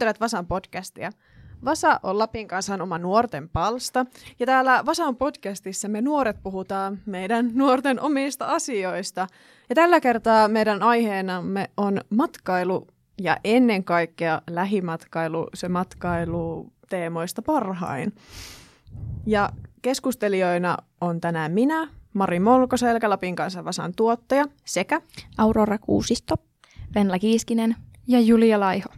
kuuntelet Vasan podcastia. Vasa on Lapin kansan oma nuorten palsta, ja täällä Vasan podcastissa me nuoret puhutaan meidän nuorten omista asioista. Ja tällä kertaa meidän aiheenamme on matkailu ja ennen kaikkea lähimatkailu, se matkailu teemoista parhain. Ja keskustelijoina on tänään minä, Mari Molkoselkä, Lapin kansan Vasan tuottaja, sekä Aurora Kuusisto, Venla Kiiskinen ja Julia Laiho.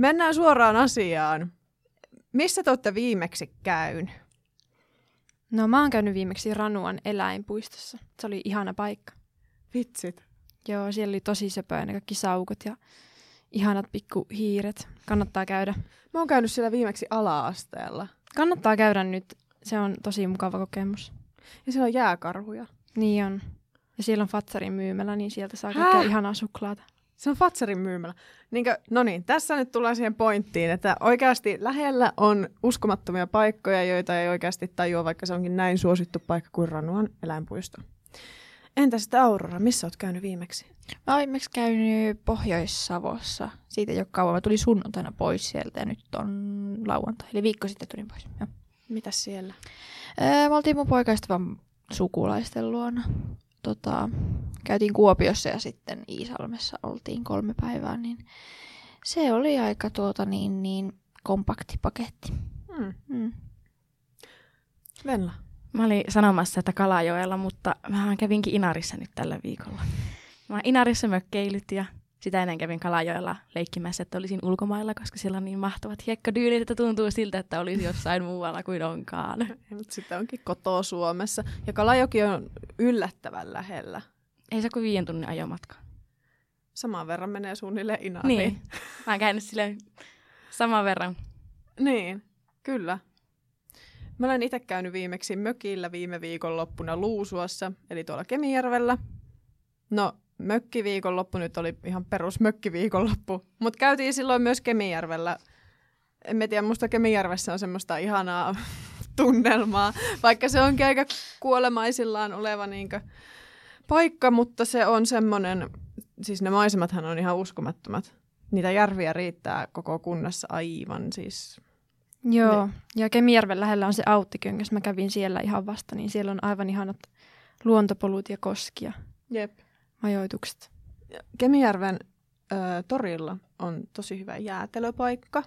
Mennään suoraan asiaan. Missä te olette viimeksi käyn? No mä oon käynyt viimeksi Ranuan eläinpuistossa. Se oli ihana paikka. Vitsit. Joo, siellä oli tosi söpöä ne kaikki saukot ja ihanat pikku hiiret. Kannattaa käydä. Mä oon käynyt siellä viimeksi ala-asteella. Kannattaa käydä nyt. Se on tosi mukava kokemus. Ja siellä on jääkarhuja. Niin on. Ja siellä on Fatsarin myymälä, niin sieltä saa kaikkea ihanaa suklaata. Se on Fatsarin myymälä. Niinkö, no niin, tässä nyt tullaan siihen pointtiin, että oikeasti lähellä on uskomattomia paikkoja, joita ei oikeasti tajua, vaikka se onkin näin suosittu paikka kuin Ranuan eläinpuisto. Entä sitten Aurora, missä oot käynyt viimeksi? Mä oon viimeksi käynyt Pohjois-Savossa. Siitä ei ole kauan. Mä tulin sunnuntaina pois sieltä ja nyt on lauantai. Eli viikko sitten tulin pois. Joo. Mitäs siellä? Öö, me oltiin mun poikaystävän sukulaisten luona. Tota, käytiin Kuopiossa ja sitten Iisalmessa oltiin kolme päivää, niin se oli aika tuota niin, niin kompakti paketti. Hmm. Mm. Venla. Mä olin sanomassa, että Kalajoella, mutta mä kävinkin Inarissa nyt tällä viikolla. Mä Inarissa mökkeilyt ja sitä ennen kävin Kalajoella leikkimässä, että olisin ulkomailla, koska siellä on niin mahtavat hiekkadyynit, että tuntuu siltä, että olisi jossain muualla kuin onkaan. Mutta sitten onkin kotoa Suomessa. Ja Kalajoki on yllättävän lähellä. Ei se kuin viien tunnin ajomatka. Samaan verran menee suunnilleen Inariin. Niin. Mä oon käynyt sille saman verran. Niin, kyllä. Mä olen itse käynyt viimeksi mökillä viime viikonloppuna Luusuassa, eli tuolla Kemijärvellä. No, mökkiviikonloppu nyt oli ihan perus mökkiviikonloppu, mutta käytiin silloin myös Kemijärvellä. En mä tiedä, musta Kemijärvessä on semmoista ihanaa tunnelmaa, vaikka se onkin aika kuolemaisillaan oleva niinkö paikka, mutta se on semmoinen, siis ne maisemathan on ihan uskomattomat. Niitä järviä riittää koko kunnassa aivan siis Joo, ja Kemijärven lähellä on se Auttiköngäs. Mä kävin siellä ihan vasta, niin siellä on aivan ihanat luontopolut ja koskia Jep. Majoitukset. Kemijärven ö, torilla on tosi hyvä jäätelöpaikka.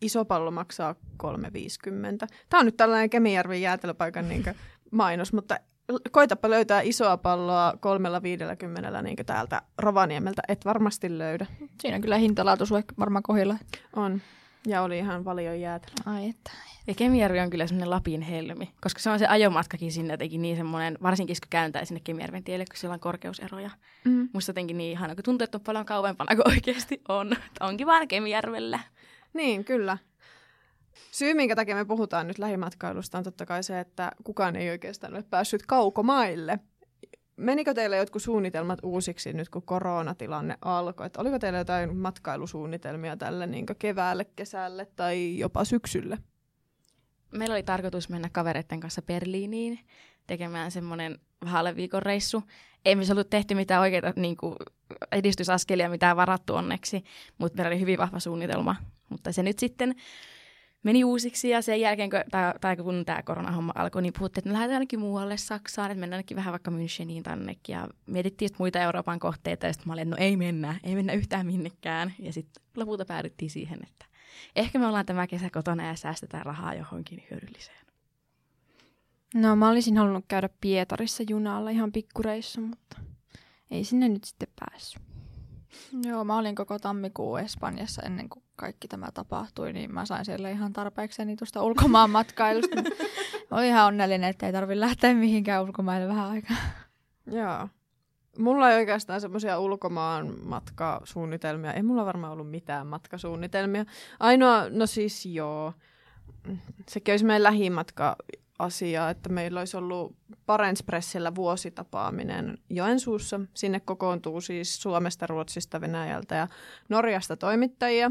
Iso pallo maksaa 3,50. Tämä on nyt tällainen Kemijärven jäätelöpaikan niin mainos, mutta koitapa löytää isoa palloa kolmella viidelläkymmenellä niin täältä Rovaniemeltä. Et varmasti löydä. Siinä kyllä hintalaatu sulle varmaan kohdilla. On. Ja oli ihan paljon jäätelöä. Ai että. Ja Kemijärvi on kyllä semmoinen Lapin helmi, koska se on se ajomatkakin sinne jotenkin niin semmoinen, varsinkin kun kääntää sinne Kemijärven tielle, kun siellä on korkeuseroja. Mm. Musta jotenkin niin ihana, kun tuntuu, että on paljon kauempana kuin oikeasti on. Että onkin vaan Kemijärvellä. Niin, kyllä. Syy, minkä takia me puhutaan nyt lähimatkailusta, on totta kai se, että kukaan ei oikeastaan ole päässyt kaukomaille. Menikö teillä jotkut suunnitelmat uusiksi nyt, kun koronatilanne alkoi? Et oliko teillä jotain matkailusuunnitelmia tälle niin keväälle, kesälle tai jopa syksylle? Meillä oli tarkoitus mennä kavereiden kanssa Berliiniin tekemään semmoinen vähän viikon reissu. Ei me ollut tehty mitään oikeita niin kuin, edistysaskelia, mitään varattu onneksi, mutta meillä oli hyvin vahva suunnitelma. Mutta se nyt sitten meni uusiksi ja sen jälkeen, kun, tai, tai kun tämä koronahomma alkoi, niin puhuttiin, että me lähdetään ainakin muualle Saksaan, että mennään ainakin vähän vaikka Müncheniin tännekin ja mietittiin sit muita Euroopan kohteita ja sitten mä olin, että no ei mennä, ei mennä yhtään minnekään. Ja sitten lopulta päädyttiin siihen, että ehkä me ollaan tämä kesä kotona ja säästetään rahaa johonkin hyödylliseen. No mä olisin halunnut käydä Pietarissa junalla ihan pikkureissu, mutta ei sinne nyt sitten päässyt. Joo, mä olin koko tammikuun Espanjassa ennen kuin kaikki tämä tapahtui, niin mä sain siellä ihan tarpeekseni tuosta ulkomaan matkailusta. mä olin ihan onnellinen, että ei tarvitse lähteä mihinkään ulkomaille vähän aikaa. Joo. Mulla ei oikeastaan semmoisia ulkomaan matkasuunnitelmia. Ei mulla varmaan ollut mitään matkasuunnitelmia. Ainoa, no siis joo, sekin olisi meidän lähimatka asia, että meillä olisi ollut Parenspressillä vuositapaaminen Joensuussa. Sinne kokoontuu siis Suomesta, Ruotsista, Venäjältä ja Norjasta toimittajia.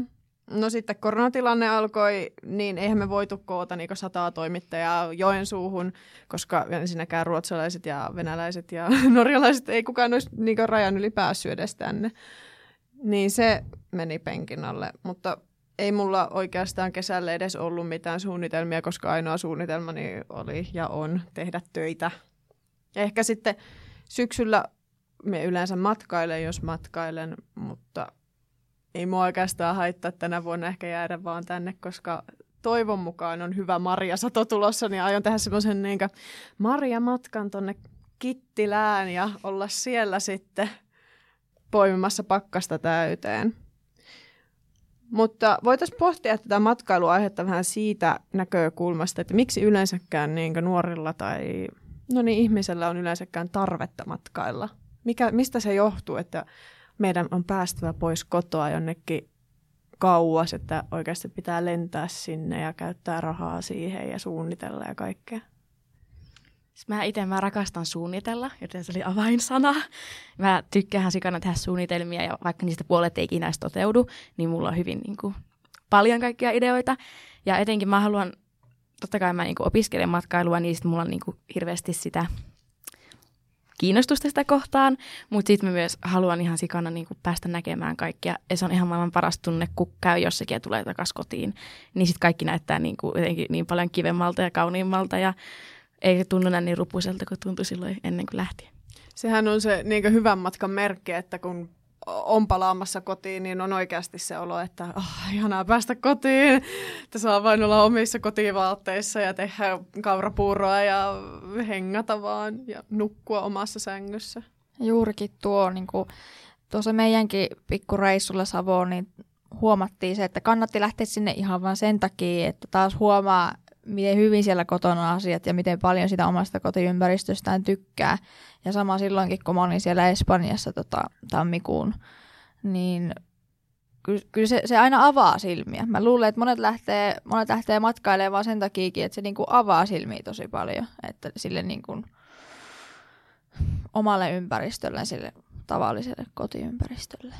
No sitten koronatilanne alkoi, niin eihän me voitu koota niin sataa toimittajaa Joensuuhun, koska ensinnäkään ruotsalaiset ja venäläiset ja norjalaiset ei kukaan olisi niin rajan yli päässyt edes tänne. Niin se meni penkin alle, mutta ei mulla oikeastaan kesälle edes ollut mitään suunnitelmia, koska ainoa suunnitelmani oli ja on tehdä töitä. Ehkä sitten syksyllä me yleensä matkailen, jos matkailen, mutta ei mua oikeastaan haittaa tänä vuonna ehkä jäädä vaan tänne, koska toivon mukaan on hyvä marjasato tulossa, niin aion tehdä semmoisen niin marjamatkan tonne Kittilään ja olla siellä sitten poimimassa pakkasta täyteen. Mutta voitaisiin pohtia tätä matkailuaihetta vähän siitä näkökulmasta, että miksi yleensäkään niin nuorilla tai no niin, ihmisellä on yleensäkään tarvetta matkailla. Mikä, mistä se johtuu, että meidän on päästävä pois kotoa jonnekin kauas, että oikeasti pitää lentää sinne ja käyttää rahaa siihen ja suunnitella ja kaikkea. Siis mä itse mä rakastan suunnitella, joten se oli avainsana. Mä tykkään sikana tehdä suunnitelmia ja vaikka niistä puolet ei ikinä toteudu, niin mulla on hyvin niin kuin, paljon kaikkia ideoita. Ja etenkin mä haluan, totta kai mä niin kuin, opiskelen matkailua, niin sit mulla on niin kuin, hirveästi sitä kiinnostusta sitä kohtaan, mutta sitten mä myös haluan ihan sikana niin kuin päästä näkemään kaikkia. Ja se on ihan maailman paras tunne, kun käy jossakin ja tulee takaisin kotiin. Niin sitten kaikki näyttää niin, kuin jotenkin niin paljon kivemmalta ja kauniimmalta ja ei tunnu näin niin rupuselta kuin tuntui silloin ennen kuin lähti. Sehän on se niin hyvän matkan merkki, että kun on palaamassa kotiin, niin on oikeasti se olo, että oh, ihanaa päästä kotiin, että saa vain olla omissa kotivaatteissa ja tehdä kaurapuuroa ja hengata vaan ja nukkua omassa sängyssä. Juurikin tuo, niin kuin, tuossa meidänkin pikkureissulla Savoon, niin huomattiin se, että kannatti lähteä sinne ihan vain sen takia, että taas huomaa, miten hyvin siellä kotona asiat ja miten paljon sitä omasta kotiympäristöstään tykkää. Ja sama silloinkin, kun mä olin siellä Espanjassa tota, tammikuun, niin kyllä, kyllä se, se, aina avaa silmiä. Mä luulen, että monet lähtee, monet lähtee matkailemaan vaan sen takia, että se niinku avaa silmiä tosi paljon. Että sille niinku omalle ympäristölle, sille tavalliselle kotiympäristölle.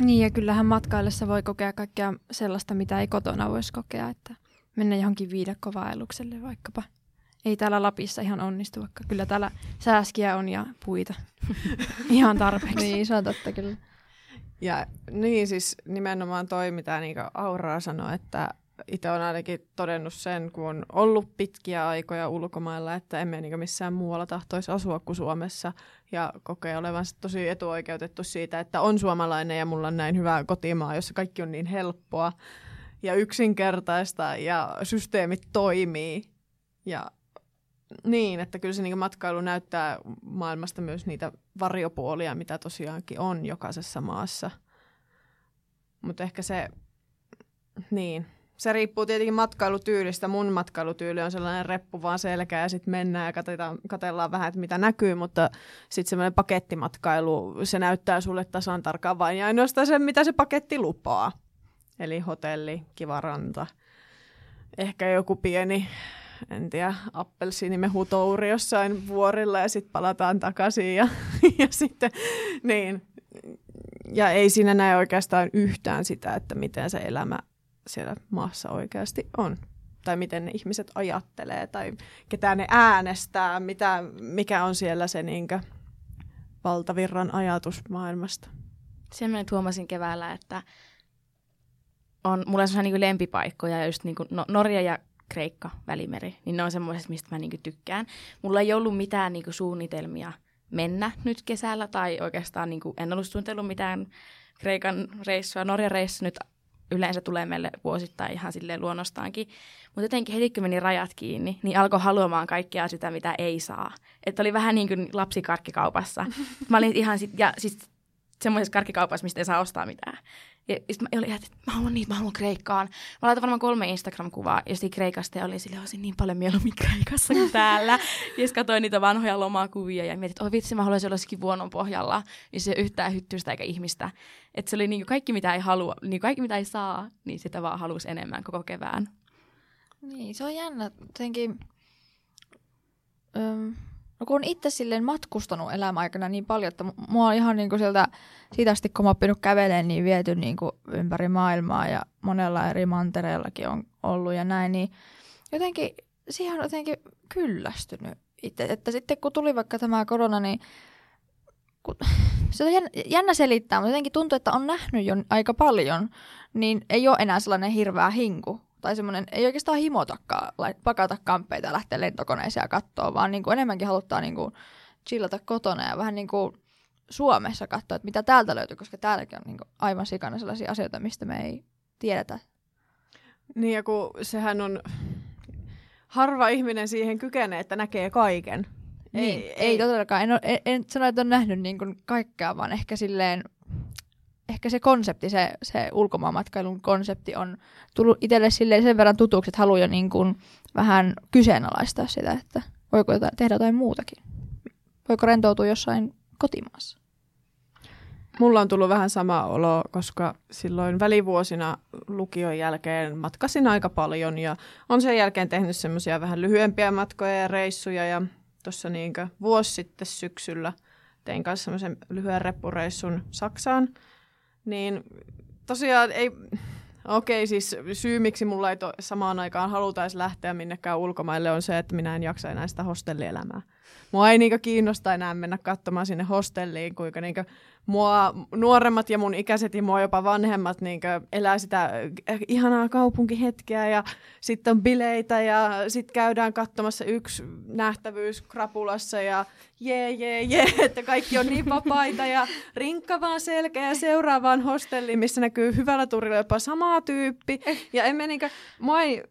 Niin ja kyllähän matkaillessa voi kokea kaikkea sellaista, mitä ei kotona voisi kokea. Että mennä johonkin viidakkovaellukselle vaikkapa. Ei täällä Lapissa ihan onnistu, vaikka kyllä täällä sääskiä on ja puita ihan tarpeeksi. niin, se on totta kyllä. Ja niin siis nimenomaan toi, mitä niin Auraa sanoi, että itse olen ainakin todennut sen, kun on ollut pitkiä aikoja ulkomailla, että emme niin missään muualla tahtoisi asua kuin Suomessa ja kokee olevansa tosi etuoikeutettu siitä, että on suomalainen ja mulla on näin hyvä kotimaa, jossa kaikki on niin helppoa ja yksinkertaista ja systeemit toimii. Ja niin, että kyllä se niin matkailu näyttää maailmasta myös niitä varjopuolia, mitä tosiaankin on jokaisessa maassa. Mutta ehkä se, niin, se riippuu tietenkin matkailutyylistä. Mun matkailutyyli on sellainen reppu vaan selkä ja sitten mennään ja katsotaan, katsellaan vähän, että mitä näkyy, mutta sitten semmoinen pakettimatkailu, se näyttää sulle tasan tarkkaan vain ja ainoastaan sen, mitä se paketti lupaa. Eli hotelli, kiva ranta, ehkä joku pieni, en tiedä, appelsiinimehutouri jossain vuorilla ja sitten palataan takaisin ja, ja sitten niin. Ja ei siinä näe oikeastaan yhtään sitä, että miten se elämä siellä maassa oikeasti on. Tai miten ne ihmiset ajattelee tai ketä ne äänestää, mitä, mikä on siellä se niinkö valtavirran ajatus maailmasta. Sen huomasin keväällä, että on, mulla on sellaisia niin lempipaikkoja, just niin kuin no, Norja ja Kreikka, Välimeri, niin ne on semmoiset, mistä mä niin kuin tykkään. Mulla ei ollut mitään niin kuin suunnitelmia mennä nyt kesällä, tai oikeastaan niin kuin en ollut suunnitellut mitään Kreikan reissua. Norjan reissu nyt yleensä tulee meille vuosittain ihan silleen luonnostaankin. Mutta jotenkin heti kun meni rajat kiinni, niin alkoi haluamaan kaikkea sitä, mitä ei saa. Että oli vähän niin kuin lapsikarkkikaupassa. Mä olin ihan sit, ja siis semmoisessa karkkikaupassa, mistä ei saa ostaa mitään. Ja sitten mä olin, että mä haluan niitä, mä haluan Kreikkaan. Mä laitan varmaan kolme Instagram-kuvaa jostain Kreikasta ja olin sille, olisin niin paljon mieluummin Kreikassa kuin täällä. ja sitten katsoin niitä vanhoja lomakuvia ja mietin, että oh vitsi, mä haluaisin olla jossakin vuonon pohjalla. Niin se yhtään hyttystä eikä ihmistä. Että se oli niin kaikki, mitä ei halua, niin kaikki, mitä ei saa, niin sitä vaan halusi enemmän koko kevään. Niin, se on jännä. Jotenkin, öm, No kun on itse silleen matkustanut elämäaikana niin paljon, että mua on ihan niin kuin sieltä, siitä asti kun mä oon kävelemään, niin viety niin kuin ympäri maailmaa ja monella eri mantereellakin on ollut ja näin, niin jotenkin siihen on jotenkin kyllästynyt itse. Että sitten kun tuli vaikka tämä korona, niin kun, se on jännä selittää, mutta jotenkin tuntuu, että on nähnyt jo aika paljon, niin ei ole enää sellainen hirveä hinku. Tai semmoinen, ei oikeastaan himotakaan, pakata kamppeita ja lähteä lentokoneeseen ja katsoa, vaan niin kuin enemmänkin haluttaa niin kuin chillata kotona ja vähän niin kuin Suomessa katsoa, että mitä täältä löytyy, koska täälläkin on niin kuin aivan sikana sellaisia asioita, mistä me ei tiedetä. Niin ja kun sehän on, harva ihminen siihen kykenee, että näkee kaiken. Niin, ei, ei todellakaan. En, ole, en, en sano, että on nähnyt niin kuin kaikkea, vaan ehkä silleen, ehkä se konsepti, se, se ulkomaanmatkailun konsepti on tullut itselle silleen sen verran tutuksi, että haluaa jo niin kuin vähän kyseenalaistaa sitä, että voiko jotain, tehdä jotain muutakin. Voiko rentoutua jossain kotimaassa? Mulla on tullut vähän sama olo, koska silloin välivuosina lukion jälkeen matkasin aika paljon ja on sen jälkeen tehnyt semmoisia vähän lyhyempiä matkoja ja reissuja ja tuossa niinkö vuosi sitten syksyllä tein kanssa semmoisen lyhyen reppureissun Saksaan. Niin tosiaan ei, okei okay, siis syy miksi mulla ei to, samaan aikaan halutaisi lähteä minnekään ulkomaille on se, että minä en jaksa enää sitä hostellielämää. Mua ei niinkö kiinnosta enää mennä katsomaan sinne hostelliin, kuinka niinkö mua nuoremmat ja mun ikäiset ja mua jopa vanhemmat niin elää sitä äh, ihanaa kaupunkihetkeä ja sitten on bileitä ja sitten käydään katsomassa yksi nähtävyys krapulassa ja jee, jee, jee, että kaikki on niin vapaita ja rinkka vaan selkeä ja seuraavaan hostelliin, missä näkyy hyvällä turilla jopa sama tyyppi. Ja emme niinkö, mua ei,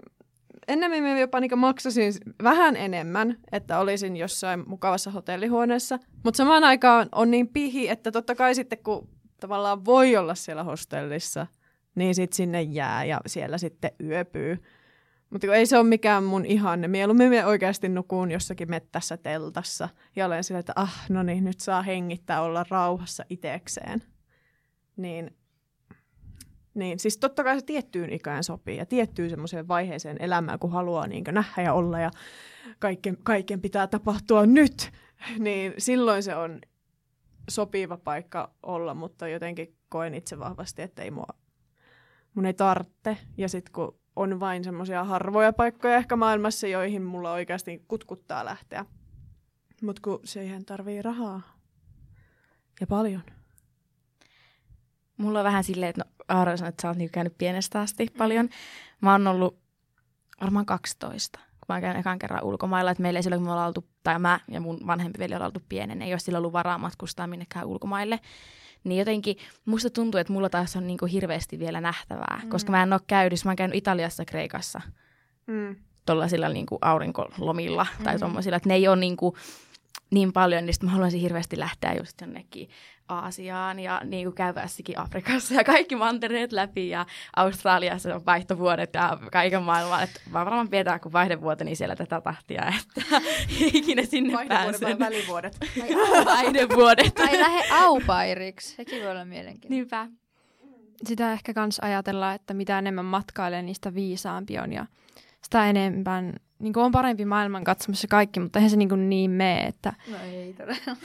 ennemmin mä jopa niin maksasin vähän enemmän, että olisin jossain mukavassa hotellihuoneessa. Mutta samaan aikaan on niin pihi, että totta kai sitten kun tavallaan voi olla siellä hostellissa, niin sitten sinne jää ja siellä sitten yöpyy. Mutta ei se ole mikään mun ihanne. Mieluummin me oikeasti nukuun jossakin mettässä teltassa ja olen sillä, että ah, no niin, nyt saa hengittää olla rauhassa itekseen. Niin niin, siis totta kai se tiettyyn ikään sopii ja tiettyyn semmoiseen vaiheeseen elämään, kun haluaa niin nähdä ja olla ja kaiken, kaiken pitää tapahtua nyt, niin silloin se on sopiva paikka olla, mutta jotenkin koen itse vahvasti, että ei mua, mun ei tarvitse. Ja sitten kun on vain semmoisia harvoja paikkoja ehkä maailmassa, joihin mulla oikeasti kutkuttaa lähteä. Mutta kun siihen tarvii rahaa ja paljon. Mulla on vähän silleen, että no, Aaro sanoi, että sä oot niinku käynyt pienestä asti paljon. Mä oon ollut varmaan 12, kun mä oon käynyt ekan kerran ulkomailla. Että meillä ei silloin, kun me ollaan oltu, tai mä ja mun vanhempi veli ollaan oltu pienen, ei ole sillä ollut varaa matkustaa minnekään ulkomaille. Niin jotenkin musta tuntuu, että mulla taas on niinku hirveästi vielä nähtävää, mm. koska mä en ole käynyt, mä oon käynyt Italiassa, Kreikassa. Mm. Tuollaisilla niinku aurinkolomilla tai mm. tuommoisilla, että ne ei ole niinku, niin paljon, niin sitten mä haluaisin hirveästi lähteä just jonnekin Aasiaan ja niin kuin käydässäkin Afrikassa ja kaikki mantereet läpi ja Australiassa on vaihtovuodet ja kaiken maailman. Että mä varmaan pidetään kuin vaihdevuoteni siellä tätä tahtia, että ikinä sinne pääsen. välivuodet. vaihdevuodet. Tai lähde aupairiksi, sekin voi olla mielenkiintoista. Niinpä. Sitä ehkä kans ajatellaan, että mitä enemmän matkailee, niistä viisaampi on ja sitä enemmän niin kuin on parempi maailman katsomassa kaikki, mutta eihän se niin, kuin niin mene, että no ei todella.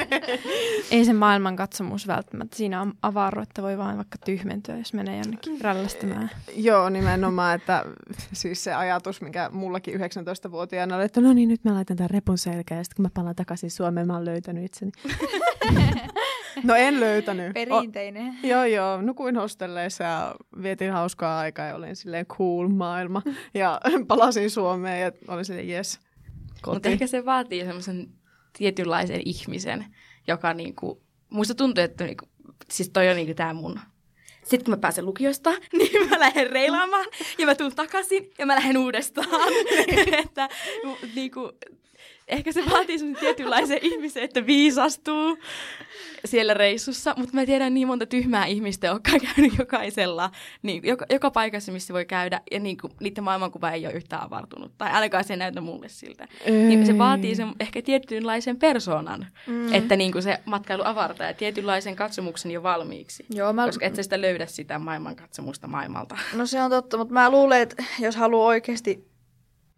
ei se maailman katsomus välttämättä. Siinä on avaruutta, voi vaan vaikka tyhmentyä, jos menee jonnekin rällästämään. Joo, nimenomaan, että siis se ajatus, mikä mullakin 19-vuotiaana oli, että no niin, nyt mä laitan tämän repun selkään ja sitten kun mä palaan takaisin Suomeen, mä oon löytänyt itseni. No en löytänyt. Perinteinen. O, joo, joo. Nukuin hostelleissa ja vietin hauskaa aikaa ja olin silleen cool maailma. Ja palasin Suomeen ja olin silleen yes. Mutta ehkä se vaatii semmoisen tietynlaisen ihmisen, joka niinku, muista tuntuu, että niinku, siis toi on niinku tää mun sitten kun mä pääsen lukiosta, niin mä lähden reilaamaan ja mä tuun takaisin ja mä lähden uudestaan. että niinku, ehkä se vaatii sun tietynlaisen ihmisen, että viisastuu siellä reissussa, mutta mä tiedän niin monta tyhmää ihmistä, jotka on käynyt jokaisella, niin, joka, joka paikassa, missä voi käydä, ja niin kuin, niiden maailmankuva ei ole yhtään avartunut, tai ainakaan se näytä mulle siltä. Niin se vaatii sen ehkä tietynlaisen persoonan, mm. että niin kuin se matkailu avartaa ja tietynlaisen katsomuksen jo valmiiksi, Joo, mä... koska et sä sitä löydä sitä maailmankatsomusta maailmalta. No se on totta, mutta mä luulen, että jos haluaa oikeasti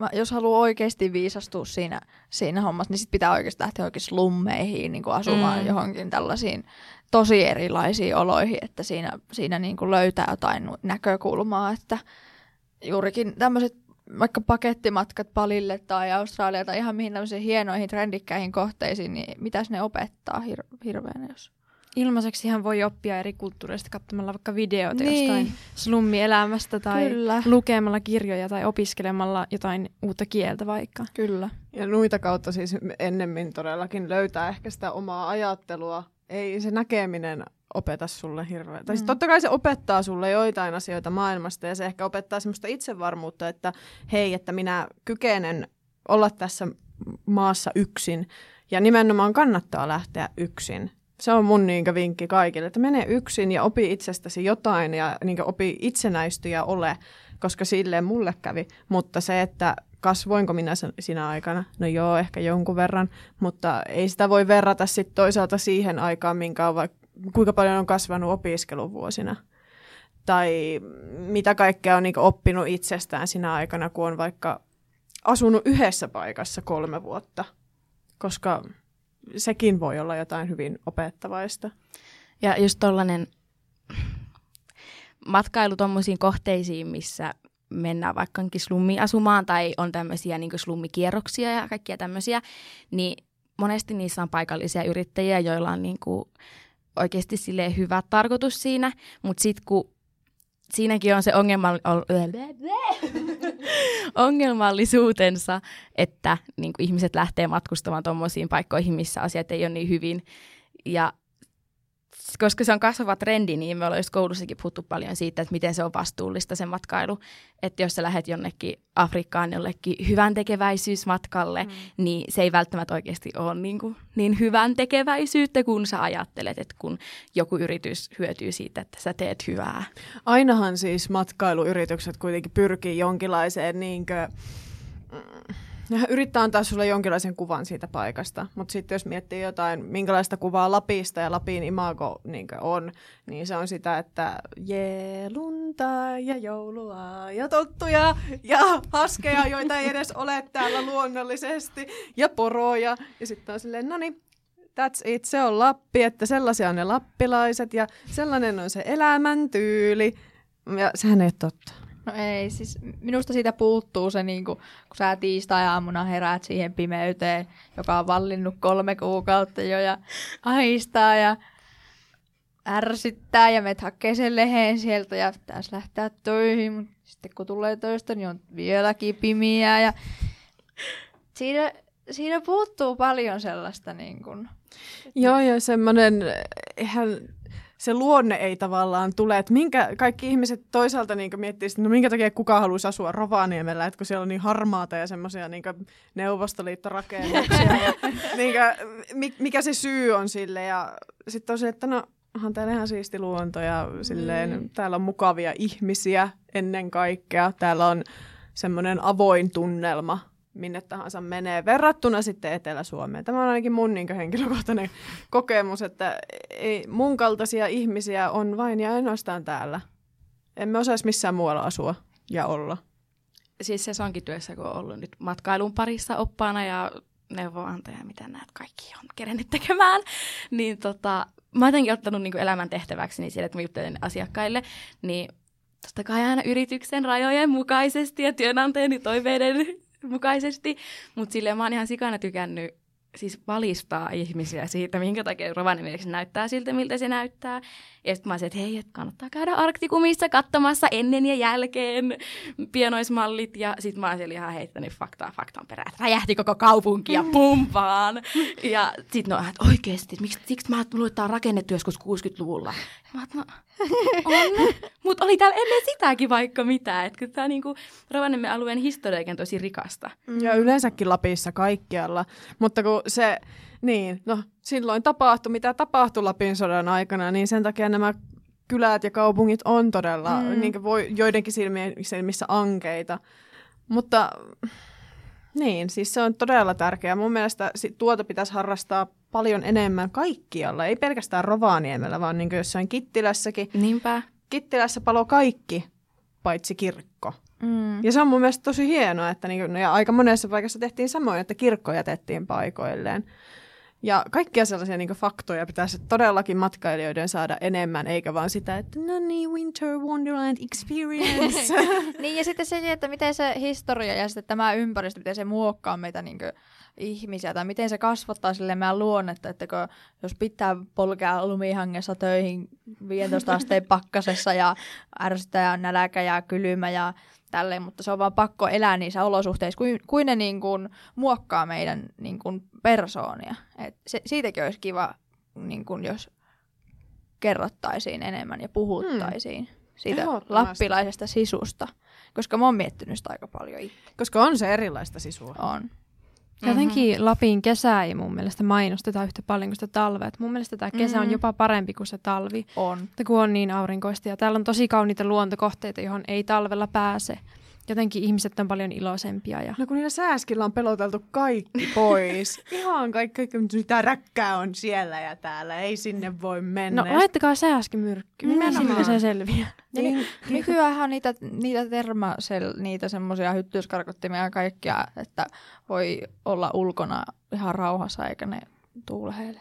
mä, jos haluaa oikeasti viisastua siinä, siinä hommassa, niin sit pitää oikeasti lähteä oikein slummeihin niin kuin asumaan mm. johonkin tällaisiin tosi erilaisiin oloihin, että siinä, siinä niin kuin löytää jotain näkökulmaa, että juurikin tämmöiset vaikka pakettimatkat Palille tai Australia tai ihan mihin tämmöisiin hienoihin trendikkäihin kohteisiin, niin mitäs ne opettaa hir- hirveän, jos... Ilmaiseksi hän voi oppia eri kulttuureista katsomalla vaikka videoita Niin. jostain slummielämästä tai Kyllä. lukemalla kirjoja tai opiskelemalla jotain uutta kieltä vaikka. Kyllä. Ja noita kautta siis ennemmin todellakin löytää ehkä sitä omaa ajattelua. Ei se näkeminen opeta sulle hirveän. Tai siis Mm. totta kai se opettaa sulle joitain asioita maailmasta ja se ehkä opettaa semmoista itsevarmuutta, että hei, että minä kykenen olla tässä maassa yksin. Ja nimenomaan kannattaa lähteä yksin. Se on mun niinkö vinkki kaikille, että mene yksin ja opi itsestäsi jotain ja niinkö opi itsenäisty ja ole, koska silleen mulle kävi. Mutta se, että kasvoinko minä sinä aikana, no joo, ehkä jonkun verran, mutta ei sitä voi verrata sitten toisaalta siihen aikaan, minkä on vaikka, kuinka paljon on kasvanut opiskeluvuosina. Tai mitä kaikkea on niinku oppinut itsestään sinä aikana, kun on vaikka asunut yhdessä paikassa kolme vuotta. Koska sekin voi olla jotain hyvin opettavaista. Ja just tollanen matkailu tommosiin kohteisiin, missä mennään vaikka slummiin asumaan tai on tämmöisiä niin slummikierroksia ja kaikkia tämmöisiä, niin monesti niissä on paikallisia yrittäjiä, joilla on niin kuin oikeasti hyvä tarkoitus siinä, mutta sitten kun siinäkin on se ongelma, ongelmallisuutensa, että niin kuin ihmiset lähtee matkustamaan tuommoisiin paikkoihin, missä asiat ei ole niin hyvin. Ja koska se on kasvava trendi, niin me ollaan just koulussakin puhuttu paljon siitä, että miten se on vastuullista se matkailu. Että jos sä lähdet jonnekin Afrikkaan jollekin hyvän tekeväisyysmatkalle, mm. niin se ei välttämättä oikeasti ole niin, kuin, niin hyvän tekeväisyyttä, kun sä ajattelet, että kun joku yritys hyötyy siitä, että sä teet hyvää. Ainahan siis matkailuyritykset kuitenkin pyrkii jonkinlaiseen niinkö, mm, ne yrittää antaa sulle jonkinlaisen kuvan siitä paikasta, mutta sitten jos miettii jotain, minkälaista kuvaa Lapista ja Lapin imago niinkö on, niin se on sitä, että jee, lunta ja joulua ja tottuja ja haskeja, joita ei edes ole täällä luonnollisesti, ja poroja. Ja sitten on silleen, no niin, that's it, se on Lappi, että sellaisia on ne lappilaiset ja sellainen on se elämäntyyli. Ja sehän ei ole totta. No ei, siis minusta siitä puuttuu se, niin kun, kun sä tiistai-aamuna heräät siihen pimeyteen, joka on vallinnut kolme kuukautta jo ja ahistaa ja ärsyttää ja menet hakee sen leheen sieltä ja pitäisi lähteä töihin, mutta sitten kun tulee töistä, niin on vieläkin pimiä ja siinä, siinä puuttuu paljon sellaista niin kun, Joo, ja semmoinen, eihän se luonne ei tavallaan tule, että minkä, kaikki ihmiset toisaalta niin miettii, että no minkä takia kuka haluaisi asua Rovaniemellä, että kun siellä on niin harmaata ja semmoisia niin neuvostoliittorakennuksia ja niin kuin, mikä se syy on sille. Ja sitten on se, että no onhan täällä ihan siisti luonto ja silleen, mm. täällä on mukavia ihmisiä ennen kaikkea, täällä on semmoinen avoin tunnelma minne tahansa menee, verrattuna sitten Etelä-Suomeen. Tämä on ainakin mun niin henkilökohtainen kokemus, että ei, mun kaltaisia ihmisiä on vain ja ainoastaan täällä. Emme osaisi missään muualla asua ja olla. Siis sesonkityössä, kun on ollut nyt matkailun parissa oppaana ja neuvoantaja, mitä näet kaikki on kerennyt tekemään, niin tota, mä oon jotenkin ottanut niin elämän tehtäväksi niin siellä, että mä juttelen asiakkaille, niin totta kai aina yrityksen rajojen mukaisesti ja työnantajani toiveiden mukaisesti, mutta silleen mä oon ihan sikana tykännyt siis valistaa ihmisiä siitä, minkä takia Rovaniemi näyttää siltä, miltä se näyttää. Ja sitten mä olisin, että hei, että kannattaa käydä Arktikumissa katsomassa ennen ja jälkeen pienoismallit. Ja sitten mä olisin ihan heittänyt faktaa faktan perään, että räjähti koko kaupunki ja pumpaan. ja sitten no, että oikeasti, miksi, siksi mä luulen, että on rakennettu joskus 60-luvulla. Ja mä no, on, mutta oli täällä ennen sitäkin vaikka mitä. Että tämä niinku Rovaniemen alueen historiakin on tosi rikasta. Ja yleensäkin Lapissa kaikkialla. Mutta kun se, niin, no silloin tapahtui, mitä tapahtui Lapin sodan aikana, niin sen takia nämä kylät ja kaupungit on todella mm. niin voi, joidenkin silmissä ankeita. Mutta niin, siis se on todella tärkeää. Mun mielestä tuota pitäisi harrastaa paljon enemmän kaikkialla, ei pelkästään Rovaniemellä, vaan niin jossain Kittilässäkin. Niinpä. Kittilässä palo kaikki, paitsi kirkko. Mm. Ja se on mun mielestä tosi hienoa, että niin, ja aika monessa paikassa tehtiin samoin, että kirkko jätettiin paikoilleen. Ja kaikkia sellaisia niin faktoja pitäisi todellakin matkailijoiden saada enemmän, eikä vaan sitä, että no niin, Winter Wonderland Experience. niin ja sitten se, että miten se historia ja sitten tämä ympäristö, miten se muokkaa meitä niin ihmisiä, tai miten se kasvattaa sille meidän luonnetta, että kun, jos pitää polkea lumihangessa töihin 15 asteen pakkasessa ja ärsyttää ja nälkä ja kylmä ja tälleen, mutta se on vaan pakko elää niissä olosuhteissa, kuin, kuin ne niin kuin muokkaa meidän niin kuin persoonia. Et se, siitäkin olisi kiva, niin kuin jos kerrottaisiin enemmän ja puhuttaisiin hmm. siitä lappilaisesta sisusta, koska mä oon miettinyt sitä aika paljon itse. Koska on se erilaista sisua. On. Jotenkin mm-hmm. Lapin kesä ei mun mielestä mainosteta yhtä paljon kuin sitä talvea. Et mun mielestä tämä kesä mm-hmm. on jopa parempi kuin se talvi. On. Kun on niin aurinkoista ja täällä on tosi kauniita luontokohteita, johon ei talvella pääse jotenkin ihmiset on paljon iloisempia. Ja... No kun niillä sääskillä on peloteltu kaikki pois. Ihan kaikki, kaikki, mitä räkkää on siellä ja täällä. Ei sinne voi mennä. No laittakaa sääskimyrkky. Miten sillä se selviää? Niin, niin, nykyään niitä, niitä termasel, niitä semmoisia hyttyskarkottimia ja kaikkia, että voi olla ulkona ihan rauhassa eikä ne tuuleheile.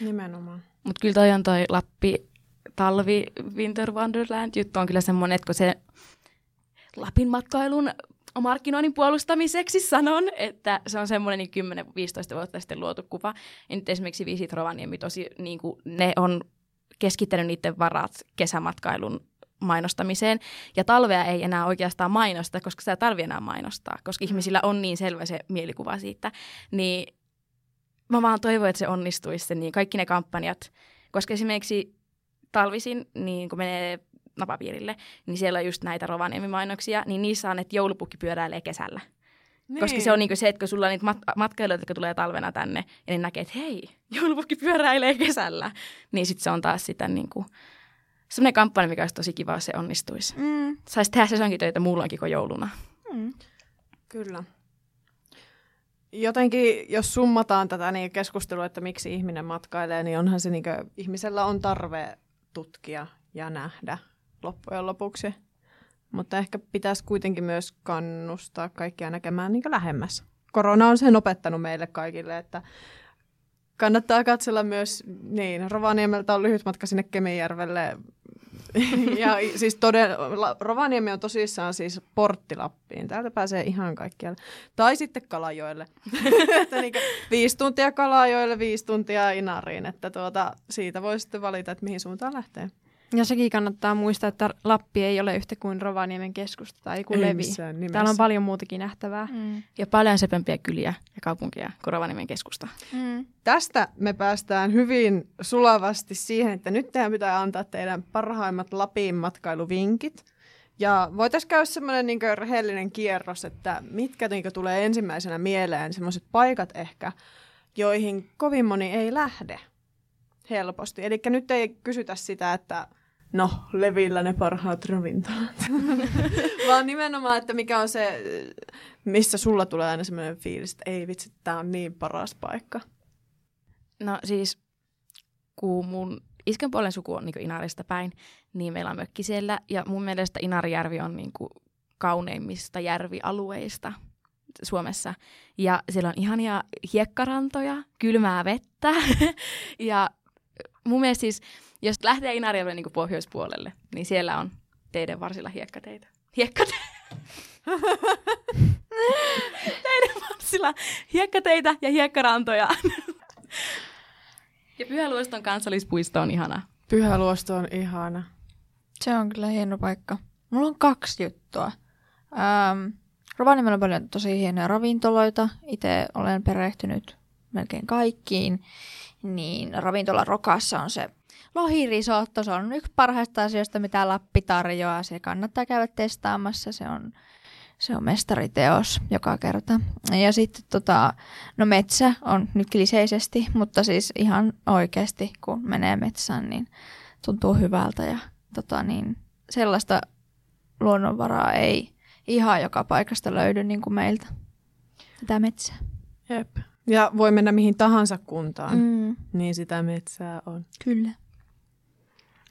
Nimenomaan. Mutta kyllä toi on toi Lappi talvi Winter Wonderland juttu on kyllä semmoinen, että kun se Lapin matkailun markkinoinnin puolustamiseksi sanon, että se on semmoinen niin 10-15 vuotta sitten luotu kuva. Ja nyt esimerkiksi Visit Rovaniemi tosi, niin kuin, ne on keskittänyt niiden varat kesämatkailun mainostamiseen. Ja talvea ei enää oikeastaan mainosta, koska sitä tarvi enää mainostaa, koska ihmisillä on niin selvä se mielikuva siitä. Niin mä vaan toivon, että se onnistuisi se, niin kaikki ne kampanjat, koska esimerkiksi talvisin, niin kun menee napapiirille, niin siellä on just näitä Rovaniemi-mainoksia, niin niissä on, että joulupukki pyöräilee kesällä. Niin. Koska se on niinku se, että kun sulla on niitä mat- matkailijoita, jotka tulee talvena tänne, ja ne näkee, että hei, joulupukki pyöräilee kesällä, niin sitten se on taas sitä niinku, semmoinen kampanja, mikä olisi tosi kiva, jos se onnistuisi. Mm. Saisi tehdä sesonkitöitä muulloinkin kuin jouluna. Mm. Kyllä. Jotenkin, jos summataan tätä niin keskustelua, että miksi ihminen matkailee, niin onhan se, niin kuin, ihmisellä on tarve tutkia ja nähdä loppujen lopuksi. Mutta ehkä pitäisi kuitenkin myös kannustaa kaikkia näkemään niin lähemmäs. Korona on sen opettanut meille kaikille, että kannattaa katsella myös, niin, Rovaniemeltä on lyhyt matka sinne Kemijärvelle. ja siis todella, Rovaniemi on tosissaan siis porttilappiin. Täältä pääsee ihan kaikkialle. Tai sitten Kalajoelle. että niin viisi tuntia Kalajoelle, viisi tuntia Inariin. Että tuota, siitä voi sitten valita, että mihin suuntaan lähtee. Ja sekin kannattaa muistaa, että Lappi ei ole yhtä kuin Rovaniemen keskusta tai kuin Levi. Täällä on paljon muutakin nähtävää. Mm. Ja paljon sepempiä kyliä ja kaupunkia kuin Rovaniemen keskusta. Mm. Tästä me päästään hyvin sulavasti siihen, että nyt teidän pitää antaa teidän parhaimmat Lapin matkailuvinkit. Ja voitaisiin käydä semmoinen niin rehellinen kierros, että mitkä niin tulee ensimmäisenä mieleen, semmoiset paikat ehkä, joihin kovin moni ei lähde helposti. Eli nyt ei kysytä sitä, että no, Levillä ne parhaat ravintolat. Vaan nimenomaan, että mikä on se, missä sulla tulee aina semmoinen fiilis, että ei vitsi, tämä on niin paras paikka. No siis, kun mun isken puolen suku on niin Inarista päin, niin meillä on mökki siellä. Ja mun mielestä Inarijärvi on niin kuin kauneimmista järvialueista Suomessa. Ja siellä on ihania hiekkarantoja, kylmää vettä ja mun mielestä siis, jos lähtee Inarijärvelle niin pohjoispuolelle, niin siellä on teidän varsilla hiekkateitä. Hiekkateitä. teidän varsilla hiekkateitä ja hiekkarantoja. ja Pyhäluoston kansallispuisto on ihana. Pyhäluosto on ihana. Se on kyllä hieno paikka. Mulla on kaksi juttua. Ähm, Rovaniemellä on paljon tosi hienoja ravintoloita. Itse olen perehtynyt melkein kaikkiin niin ravintola Rokassa on se lohirisotto. Se on yksi parhaista asioista, mitä Lappi tarjoaa. Se kannattaa käydä testaamassa. Se on, se on mestariteos joka kerta. Ja sitten tota, no metsä on nyt kliseisesti, mutta siis ihan oikeasti, kun menee metsään, niin tuntuu hyvältä. Ja tota, niin, sellaista luonnonvaraa ei ihan joka paikasta löydy niin kuin meiltä. Tätä metsää. Jep. Ja voi mennä mihin tahansa kuntaan, mm. niin sitä metsää on. Kyllä.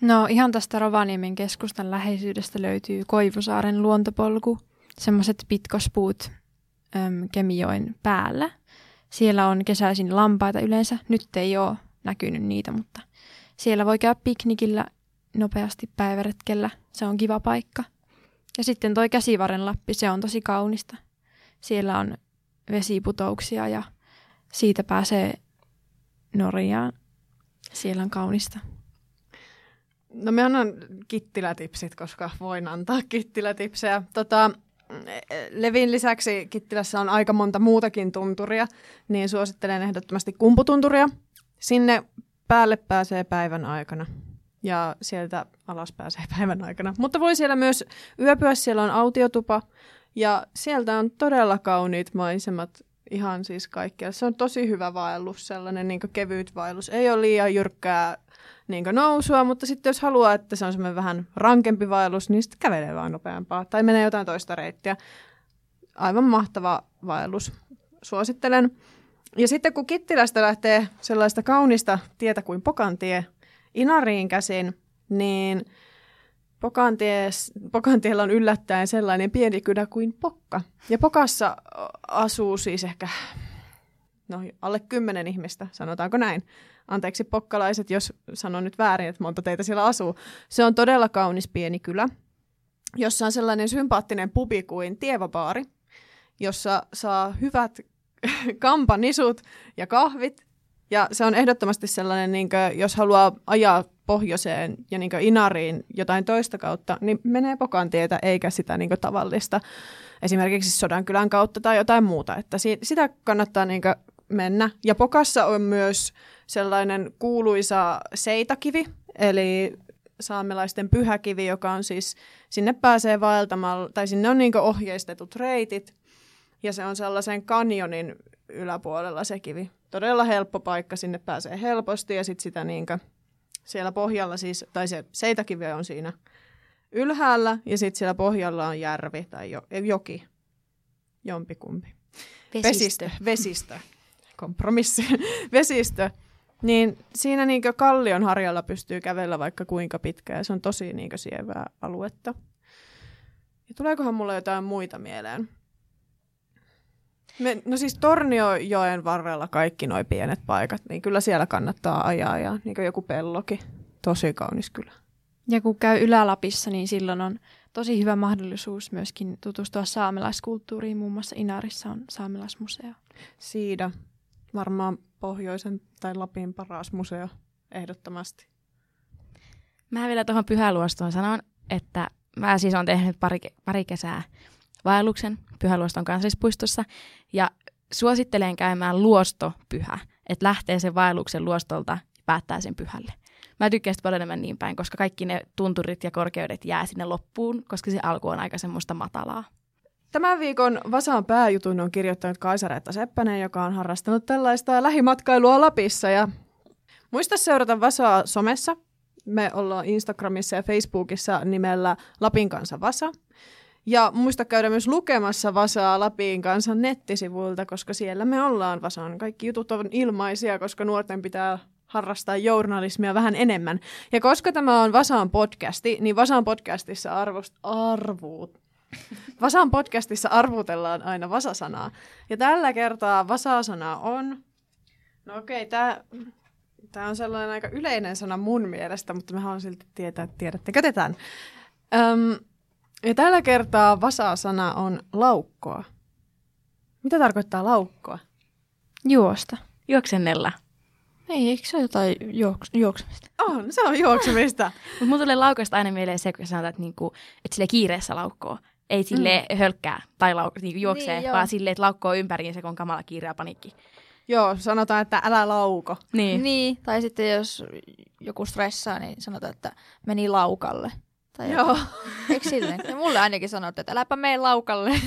No ihan tästä Rovaniemen keskustan läheisyydestä löytyy Koivusaaren luontopolku, semmoiset pitkospuut äm, Kemijoen päällä. Siellä on kesäisin lampaita yleensä. Nyt ei ole näkynyt niitä, mutta siellä voi käydä piknikillä nopeasti päiväretkellä. Se on kiva paikka. Ja sitten toi käsivaren Lappi, se on tosi kaunista. Siellä on vesiputouksia ja siitä pääsee Norjaan. Siellä on kaunista. No me annan kittilätipsit, koska voin antaa kittilätipsejä. Tota, Levin lisäksi Kittilässä on aika monta muutakin tunturia, niin suosittelen ehdottomasti kumputunturia. Sinne päälle pääsee päivän aikana ja sieltä alas pääsee päivän aikana. Mutta voi siellä myös yöpyä, siellä on autiotupa ja sieltä on todella kauniit maisemat ihan siis kaikkea. Se on tosi hyvä vaellus, sellainen niin kevyt vaellus. Ei ole liian jyrkkää niin nousua, mutta sitten jos haluaa, että se on semmoinen vähän rankempi vaellus, niin sitten kävelee vaan nopeampaa. Tai menee jotain toista reittiä. Aivan mahtava vaellus. Suosittelen. Ja sitten kun Kittilästä lähtee sellaista kaunista tietä kuin Pokantie Inariin käsin, niin Pokanties, Pokantiellä on yllättäen sellainen pieni kylä kuin Pokka. Ja Pokassa asuu siis ehkä no, alle kymmenen ihmistä, sanotaanko näin. Anteeksi pokkalaiset, jos sanon nyt väärin, että monta teitä siellä asuu. Se on todella kaunis pieni kylä, jossa on sellainen sympaattinen pubi kuin Tievapaari, jossa saa hyvät kampanisut ja kahvit. Ja se on ehdottomasti sellainen, niin kuin, jos haluaa ajaa pohjoiseen ja niin Inariin jotain toista kautta, niin menee Pokantietä eikä sitä niin tavallista esimerkiksi Sodankylän kautta tai jotain muuta. Että si- sitä kannattaa niin mennä. Ja Pokassa on myös sellainen kuuluisa seitakivi, eli saamelaisten pyhäkivi, joka on siis, sinne pääsee vaeltamalla, tai sinne on niin ohjeistetut reitit, ja se on sellaisen kanjonin yläpuolella se kivi. Todella helppo paikka, sinne pääsee helposti, ja sitten sitä niin siellä pohjalla siis, tai se seitakivi on siinä ylhäällä, ja sitten siellä pohjalla on järvi tai jo, joki, jompikumpi. Vesistö. Vesistö. Vesistö. Kompromissi. Vesistö. Niin siinä niinkö kallion harjalla pystyy kävellä vaikka kuinka pitkään ja se on tosi niinkö sievää aluetta. Ja tuleekohan mulle jotain muita mieleen? Me, no siis Torniojoen varrella kaikki nuo pienet paikat, niin kyllä siellä kannattaa ajaa ja niin joku pelloki. Tosi kaunis kyllä. Ja kun käy Ylä-Lapissa, niin silloin on tosi hyvä mahdollisuus myöskin tutustua saamelaiskulttuuriin. Muun muassa Inarissa on saamelaismuseo. Siitä varmaan pohjoisen tai Lapin paras museo ehdottomasti. Mä vielä tuohon Pyhäluostoon sanon, että mä siis on tehnyt pari, pari kesää vaelluksen Pyhäluoston kansallispuistossa ja suosittelen käymään luostopyhä, että lähtee sen vaelluksen luostolta ja päättää sen pyhälle. Mä tykkään paljon enemmän niin päin, koska kaikki ne tunturit ja korkeudet jää sinne loppuun, koska se alku on aika semmoista matalaa. Tämän viikon Vasaan pääjutun on kirjoittanut Kaisareetta Seppänen, joka on harrastanut tällaista lähimatkailua Lapissa. Ja muista seurata Vasaa somessa. Me ollaan Instagramissa ja Facebookissa nimellä Lapin kanssa Vasa. Ja muista käydä myös lukemassa Vasaa Lapin kanssa nettisivuilta, koska siellä me ollaan Vasaan. Kaikki jutut on ilmaisia, koska nuorten pitää harrastaa journalismia vähän enemmän. Ja koska tämä on Vasaan podcasti, niin Vasaan podcastissa arvost, arvuut, Vasan podcastissa arvutellaan aina vasasanaa. Ja tällä kertaa vasasana on... No okei, okay, tämä Tämä on sellainen aika yleinen sana mun mielestä, mutta mä haluan silti tietää, että tiedättekö te tämän. Öm, ja tällä kertaa vasasana on laukkoa. Mitä tarkoittaa laukkoa? Juosta. Juoksennella. Ei, eikö se ole jotain juoks- juoksemista? On, se on juoksemista. Mutta mun tulee laukoista aina mieleen se, kun sanotaan, että, niinku, että sille kiireessä laukkoo. Ei sille mm. hölkkää tai lau- niinku juoksee, niin, vaan sille, että laukkoo ympäriin se, kun on kamala kiire ja paniikki. Joo, sanotaan, että älä lauko. Niin. niin. Tai sitten jos joku stressaa, niin sanotaan, että meni laukalle. Tai Joo. Eikö silleen? Ja mulle ainakin sanottu, että äläpä mene laukalle.